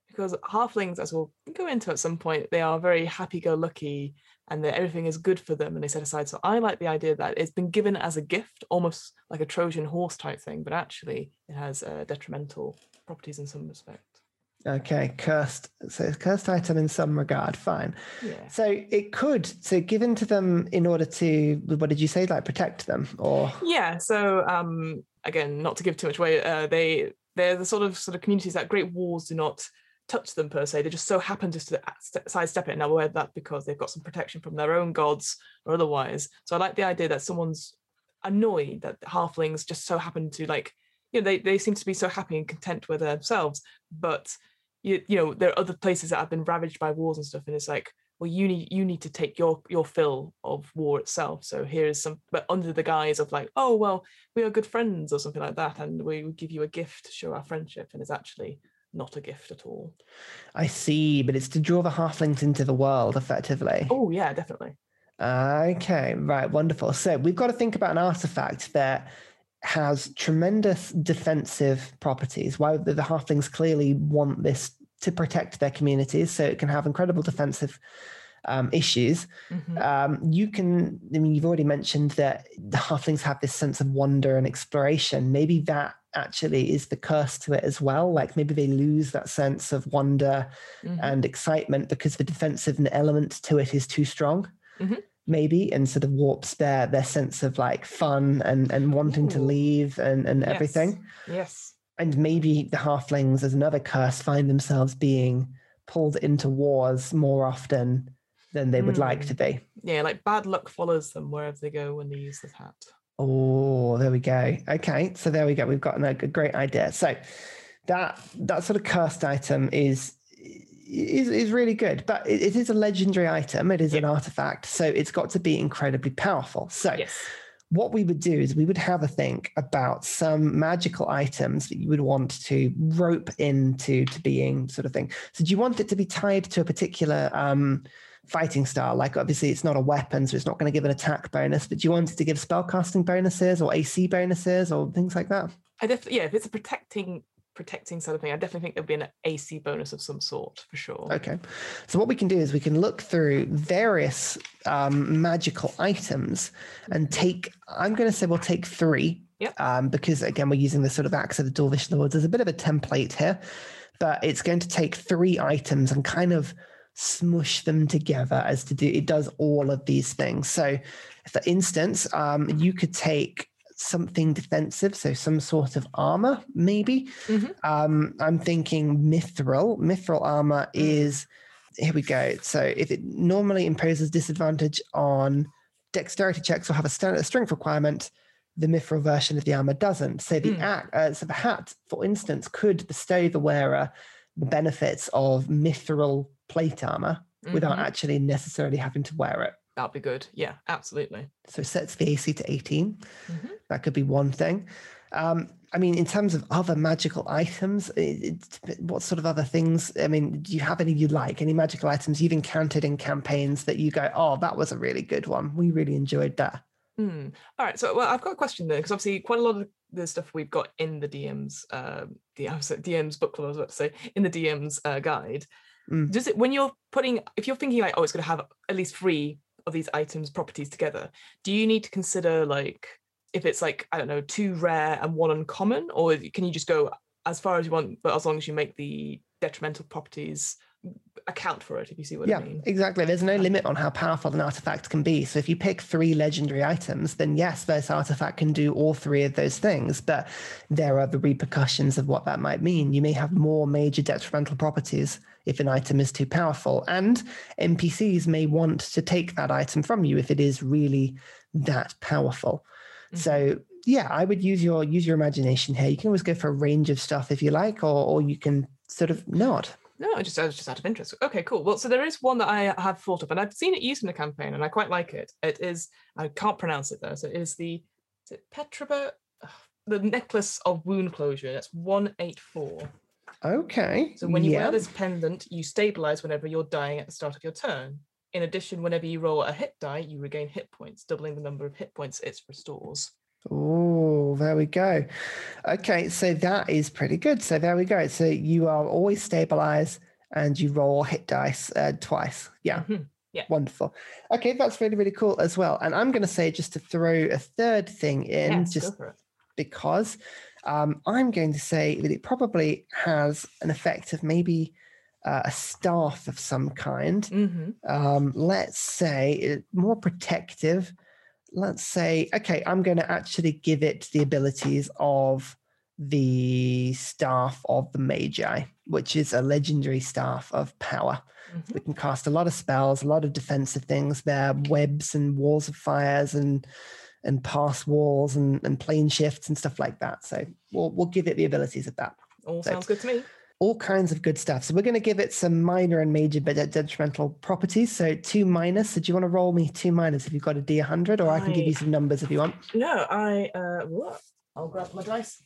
because halflings, as we'll go into at some point, they are very happy-go-lucky and that everything is good for them and they set aside. So I like the idea that it's been given as a gift, almost like a Trojan horse type thing, but actually it has uh, detrimental properties in some respect. Okay, cursed. So cursed item in some regard. Fine. Yeah. So it could so given to them in order to what did you say like protect them or Yeah. So um, again, not to give too much away, uh, they they're the sort of sort of communities that great walls do not touch them per se. They just so happen just to st- sidestep it. Now, whether that's because they've got some protection from their own gods or otherwise. So I like the idea that someone's annoyed that halflings just so happen to like, you know, they they seem to be so happy and content with themselves, but you you know there are other places that have been ravaged by wars and stuff, and it's like. Well, you need you need to take your your fill of war itself. So here is some, but under the guise of like, oh well, we are good friends or something like that, and we would give you a gift to show our friendship, and it's actually not a gift at all. I see, but it's to draw the halflings into the world effectively. Oh yeah, definitely. Okay, right, wonderful. So we've got to think about an artifact that has tremendous defensive properties. Why the, the halflings clearly want this to protect their communities, so it can have incredible defensive um, issues. Mhm. Um, you can, I mean, you've already mentioned that the halflings have this sense of wonder and exploration. Maybe that actually is the curse to it as well. Like maybe they lose that sense of wonder Mhm. and excitement because the defensive element to it is too strong Mhm. Maybe and sort of warps their their sense of like fun and and wanting to leave and and Yes. everything Yes. and maybe the halflings as another curse find themselves being pulled into wars more often than they would like Mm. to be Yeah, like bad luck follows them wherever they go when they use this hat. Oh, there we go. Okay, so there we go. We've got a, a great idea. So that that sort of cursed item is is is really good, but it, it is a legendary item. It is an artifact, so it's got to be incredibly powerful. So Yes. what we would do is we would have a think about some magical items that you would want to rope into to being sort of thing. So do you want it to be tied to a particular um, fighting style? Like obviously it's not a weapon, so it's not going to give an attack bonus, but do you want it to give spellcasting bonuses or AC bonuses or things like that? I definitely yeah, if it's a protecting protecting sort of thing, I definitely think there'll be an AC bonus of some sort for sure. Okay. So what we can do is we can look through various um, magical items and take, I'm going to say we'll take three. Yep. Um, because again, we're using the sort of Axe of the Dwarvish Lords. There's a bit of a template here, but it's going to take three items and kind of smush them together as to do it does all of these things. So for instance, um, you could take something defensive, so some sort of armor, maybe. Mhm. Um, I'm thinking mithril. Mithril armor Mm. is here we go. So if it normally imposes disadvantage on dexterity checks or have a, st- a strength requirement, the mithril version of the armor doesn't. So the Mm. act, uh, so the hat, for instance, could bestow the wearer the benefits of mithril plate armor without Mhm. actually necessarily having to wear it. That'd be good. Yeah, absolutely. So it sets the AC to 18. Mhm. That could be one thing. Um, I mean, in terms of other magical items, it, it, what sort of other things? I mean, do you have any you like? Any magical items you've encountered in campaigns that you go, oh, that was a really good one. We really enjoyed that. Hmm. All right. So, well, I've got a question there because obviously, quite a lot of the stuff we've got in the DM's, um, the I was at DM's book club, I was about to say, in the DM's uh, guide. Mm. Does it when you're putting, if you're thinking like, oh, it's going to have at least three of these items properties together, do you need to consider like if it's like I don't know, two rare and one uncommon, or can you just go as far as you want, but as long as you make the detrimental properties account for it, if you see what yeah, I mean? exactly. There's no limit on how powerful an artifact can be. So if you pick three legendary items, then yes, this artifact can do all three of those things. But there are the repercussions of what that might mean. You may have more major detrimental properties if an item is too powerful. And NPCs may want to take that item from you if it is really that powerful. Mhm. So yeah, I would use your use your imagination here. You can always go for a range of stuff if you like, or or you can sort of not. No, I just I was just out of interest. Okay, cool. Well, so there is one that I have thought of, and I've seen it used in a campaign, and I quite like it. It is I can't pronounce it though. So it is the is it Petraba, the necklace of wound closure. That's one eight four. Okay. So when you yeah. wear this pendant, you stabilize whenever you're dying at the start of your turn. In addition, whenever you roll a hit die, you regain hit points, doubling the number of hit points it restores. Oh, there we go. Okay, so that is pretty good. So there we go. So you are always stabilized and you roll hit dice uh, twice. Yeah, Mhm. Yeah. wonderful. Okay, that's really, really cool as well. And I'm going to say just to throw a third thing in, Yes, just go for it. because um, I'm going to say that it probably has an effect of maybe uh, a staff of some kind. hmm Um, let's say it, more protective. Let's say, okay, I'm going to actually give it the abilities of the staff of the Magi, which is a legendary staff of power. Mhm. We can cast a lot of spells, a lot of defensive things there, webs and walls of fires and and pass walls and, and plane shifts and stuff like that. So we'll we'll give it the abilities of that. All So- sounds good to me. All kinds of good stuff. So we're going to give it some minor and major but detrimental properties. So two minus. So do you want to roll me two minus if you've got a D100, or I can give you some numbers if you want? No, I uh what? I'll grab my dice.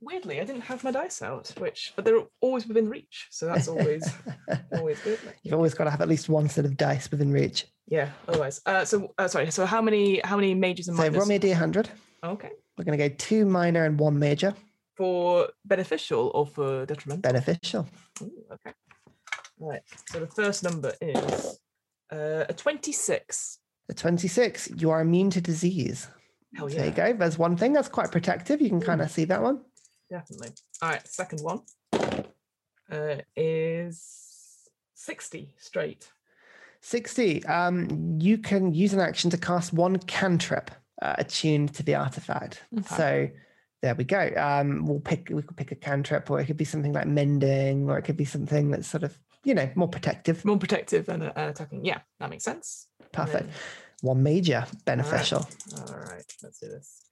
Weirdly, I didn't have my dice out, which but they're always within reach, so that's always always good. You've always got to have at least one set of dice within reach. Yeah, otherwise. Uh, so uh, sorry. So how many how many majors and So minors? roll me a D100. okay, We're going to go two minor and one major. For beneficial or for detrimental? Beneficial. Ooh, okay. Right. So the first number is uh, a twenty-six. A 26, you are immune to disease. Hell yeah. There you go. There's one thing that's quite protective. You can kind of see that one. definitely. All right. Second one uh, is sixty straight. 60. Um, you can use an action to cast one cantrip uh, attuned to the artifact. Okay. So there we go. Um, we'll pick we could pick a cantrip, or it could be something like mending, or it could be something that's sort of you know more protective. More protective than uh, attacking. Yeah, that makes sense. Perfect. then- One major beneficial. All right. Let's do this.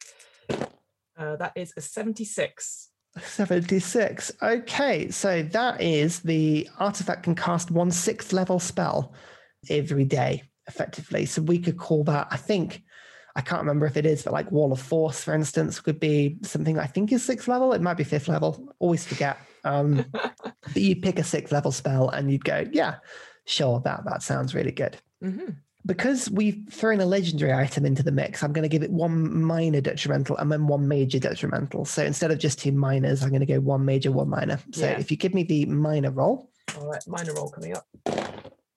Uh, that is a seventy-six. 76. Okay, so that is the artifact can cast one sixth level spell every day, effectively. So we could call that, I think, I can't remember if it is, but like Wall of Force, for instance, could be something I think is sixth level. It might be fifth level. Always forget. Um, but you pick a sixth level spell and you'd go, yeah, sure, that that sounds really good. hmm because we've thrown a legendary item into the mix, I'm going to give it one minor detrimental and then one major detrimental. So instead of just two minors, I'm going to go one major, one minor. So Yeah. if you give me the minor roll, All right, minor roll coming up.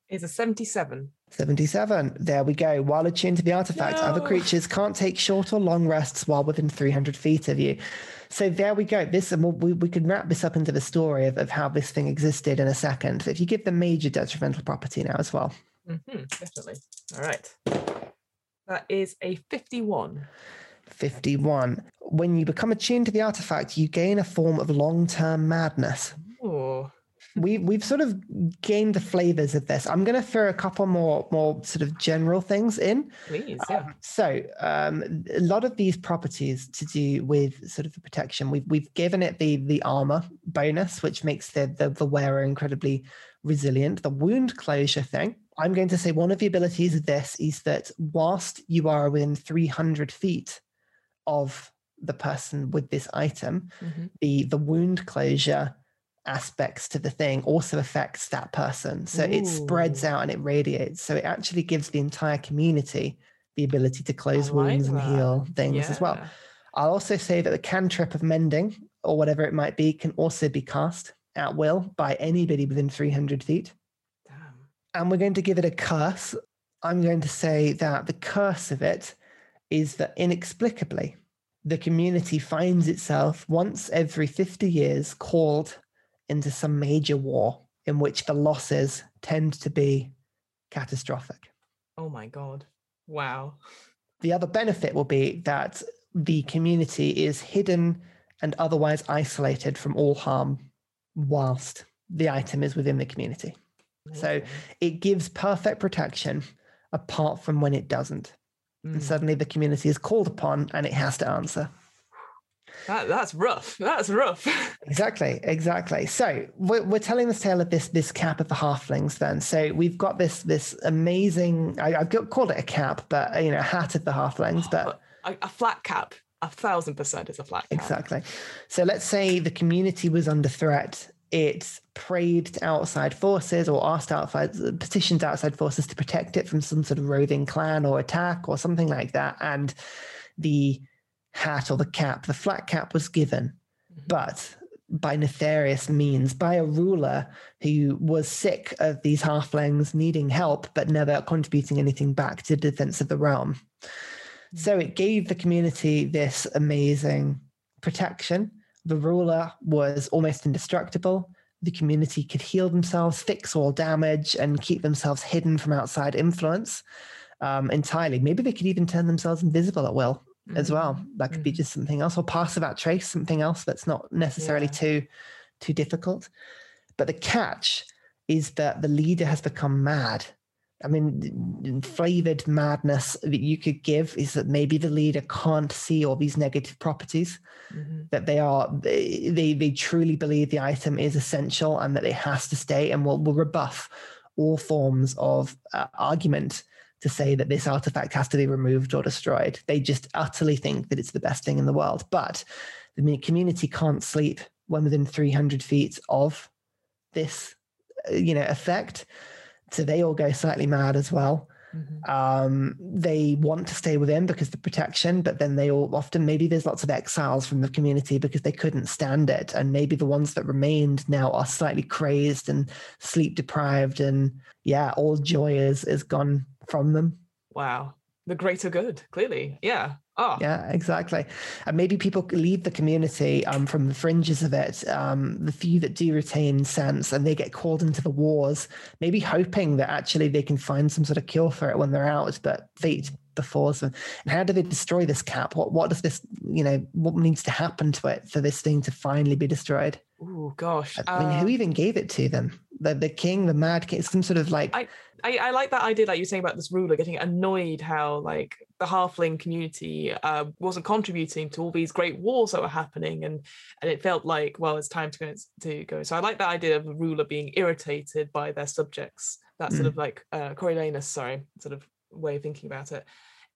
Is a 77. 77. There we go. While attuned to the artifact, other creatures can't take short or long rests while within 300 feet of you. So there we go. This and we'll- we, we could wrap this up into the story of, of how this thing existed in a second. If you give the major detrimental property now as well. hmm definitely. All right. That is a 51. 51. When you become attuned to the artifact, you gain a form of long-term madness. We we've sort of gained the flavors of this. I'm going to throw a couple more more sort of general things in. please. Yeah. Um, so um, a lot of these properties to do with sort of the protection. We've we've given it the the armor bonus, which makes the the, the wearer incredibly resilient. The wound closure thing. I'm going to say one of the abilities of this is that whilst you are within 300 feet of the person with this item, Mhm. the the wound closure aspects to the thing also affects that person. So it spreads out and it radiates. So it actually gives the entire community the ability to close like wounds and heal things as well. I'll also say that the cantrip of mending or whatever it might be can also be cast at will by anybody within 300 feet. Damn. and we're going to give it a curse. I'm going to say that the curse of it is that inexplicably, the community finds itself once every 50 years called into some major war in which the losses tend to be catastrophic. Oh my God. Wow. The other benefit will be that the community is hidden and otherwise isolated from all harm whilst the item is within the community. So it gives perfect protection apart from when it doesn't. And Mm. suddenly the community is called upon and it has to answer. That, that's rough. That's rough. Exactly, exactly. So we're, we're telling this tale of this this cap of the halflings. Then, so we've got this this amazing. I, I've got, called it a cap, but uh, you know, hat of the halflings. But a, a flat cap. A thousand percent is a flat cap. exactly. So let's say the community was under threat. It prayed to outside forces or asked outside petitioned outside forces to protect it from some sort of roving clan or attack or something like that. And the hat or the cap, the flat cap was given, Mhm. but by nefarious means, by a ruler who was sick of these halflings needing help, but never contributing anything back to the defense of the realm. So it gave the community this amazing protection. The ruler was almost indestructible. The community could heal themselves, fix all damage, and keep themselves hidden from outside influence um, entirely. Maybe they could even turn themselves invisible at will as well. That could be Mhm. just something else, or pass without trace, something else that's not necessarily Yeah. too too difficult. But the catch is that the leader has become mad. I mean, flavored madness that you could give is that maybe the leader can't see all these negative properties Mhm. that they are they they, they truly believe the item is essential and that it has to stay and will, will rebuff all forms of uh, argument to say that this artifact has to be removed or destroyed. They just utterly think that it's the best thing in the world. But the community can't sleep when within 300 feet of this uh, you know effect. So they all go slightly mad as well Mhm. um, they want to stay within because of the protection, but then they all often maybe there's lots of exiles from the community because they couldn't stand it, and maybe the ones that remained now are slightly crazed and sleep deprived, and yeah, all joy is is gone from them. Wow. The greater good, clearly. Yeah. Oh, Yeah, exactly. And maybe people leave the community um, from the fringes of it, um, the few that do retain sense, and they get called into the wars, maybe hoping that actually they can find some sort of cure for it when they're out, but fate befalls them. And how do they destroy this cap? What what does this, you know, what needs to happen to it for this thing to finally be destroyed? Oh, gosh. I mean, who Um, even gave it to them? The the king, the mad king, some sort of like I, I like that idea, like you're saying about this ruler getting annoyed how like the halfling community uh, wasn't contributing to all these great wars that were happening, and and it felt like well, it's time to go to go. So I like that idea of a ruler being irritated by their subjects. That sort Mm. of like uh, Coriolanus, sorry, sort of way of thinking about it.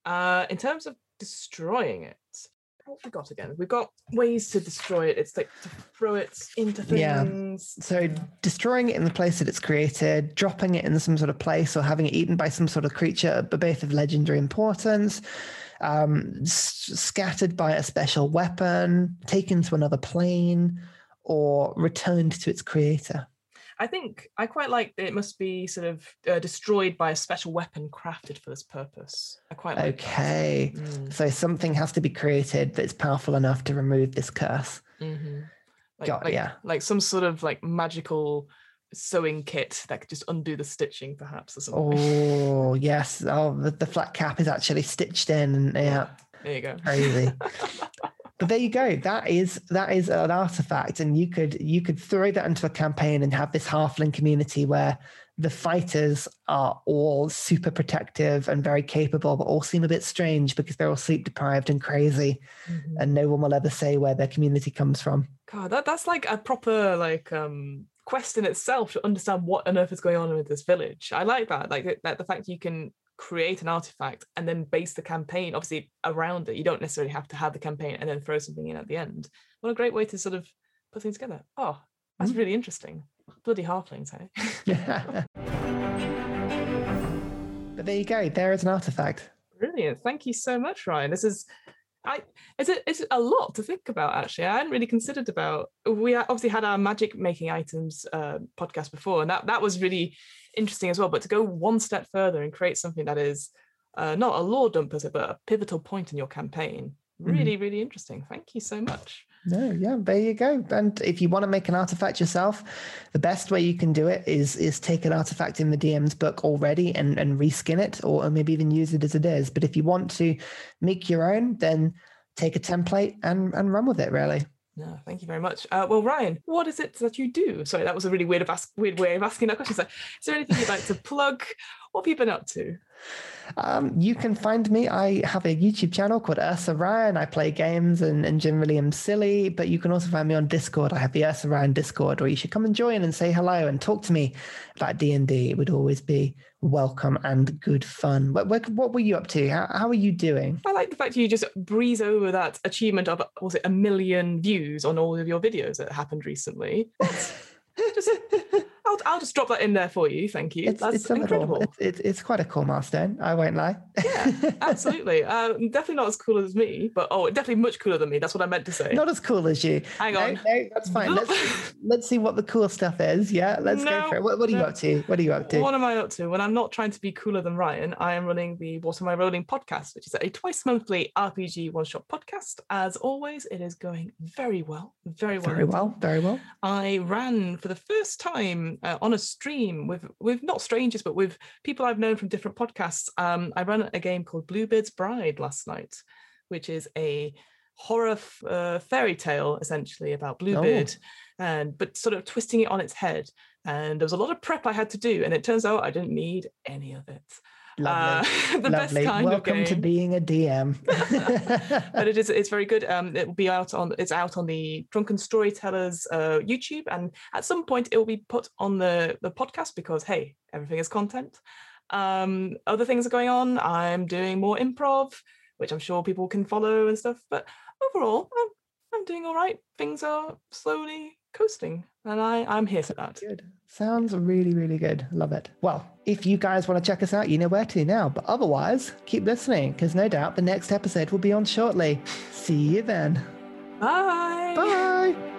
Uh, in terms of destroying it, what we got again? We've got ways to destroy it. It's like to throw it into things. Yeah. So destroying it in the place that it's created, dropping it in some sort of place, or having it eaten by some sort of creature, but both of legendary importance, um, s- scattered by a special weapon, taken to another plane, or returned to its creator. I think I quite like that it must be sort of uh, destroyed by a special weapon crafted for this purpose. I quite like that. Okay. Mm, So something has to be created that's powerful enough to remove this curse. mhm. Like, Got- like, yeah. like some sort of like magical sewing kit that could just undo the stitching, perhaps, or something. Oh yes. Oh, the, the flat cap is actually stitched in, and yeah, There you go. crazy. but there you go. That is that is an artifact, and you could you could throw that into a campaign and have this halfling community where the fighters are all super protective and very capable, but all seem a bit strange because they're all sleep deprived and crazy, Mhm. and no one will ever say where their community comes from. God, that, that's like a proper like um quest in itself to understand what on earth is going on with this village. I like that. Like that the fact you can create an artifact and then base the campaign obviously around it. You don't necessarily have to have the campaign and then throw something in at the end. What a great way to sort of put things together. Oh, that's Mm. really interesting. Bloody halflings, hey? Yeah but there you go. There is an artifact. Brilliant. Thank you so much, Ryan. This is I it's a, it's a lot to think about actually. I hadn't really considered about we obviously had our magic making items uh, podcast before, and that that was really interesting as well. But to go one step further and create something that is uh, not a law dump per se, but a pivotal point in your campaign, really, really interesting. Thank you so much. No, yeah, there you go. And if you want to make an artifact yourself, the best way you can do it is is take an artifact in the DM's book already and, and reskin it, or maybe even use it as it is. But if you want to make your own, then take a template and and run with it. Really. No, thank you very much. Uh, well, Ryan, what is it that you do? Sorry, that was a really weird of ask, weird way of asking that question. So, is there anything you'd like to plug? What have you been up to? Um, you can find me. I have a YouTube channel called UrsaRyan. I play games and, and generally am silly, but you can also find me on Discord. I have the UrsaRyan Discord where you should come and join and say hello and talk to me about D&D. It would always be welcome and good fun. What, what, were you up to? How, how are you doing? I like the fact you just breeze over that achievement of was it a million views on all of your videos that happened recently. just, I'll, I'll just drop that in there for you. Thank you. It's, That's it's incredible. little, it's, it's, quite a cool milestone. I won't lie. yeah, absolutely. Uh, definitely not as cool as me, but oh, definitely much cooler than me. That's what I meant to say. Not as cool as you. Hang on. no, that's fine. Let's let's see what the cool stuff is. Yeah, let's go No, for it. What, what are you no. up to? What are you up to? What am I up to? When I'm not trying to be cooler than Ryan, I am running the What Am I Rolling podcast, which is a twice monthly RPG one shot podcast. As always, it is going very well. Very well. Very well. Very well. I ran for the first time uh, on a stream with with not strangers, but with people I've known from different podcasts. Um, I ran a game called Bluebeard's Bride last night, which is a horror f- uh, fairy tale essentially about Bluebeard, and but sort of twisting it on its head. And there was a lot of prep I had to do, and it turns out I didn't need any of it. Lovely. Uh, the best Lovely. kind Welcome of to being a DM. but it is it's very good um it will be out on it's out on the drunken storytellers uh youtube and at some point it will be put on the the podcast because hey everything is content um other things are going on i'm doing more improv which i'm sure people can follow and stuff but overall i'm, I'm doing all right things are slowly coasting and i i'm here for that good. Sounds really, really good. Love it. Well, if you guys want to check us out, you know where to now. But otherwise, keep listening because no doubt the next episode will be on shortly. See you then. bye Bye.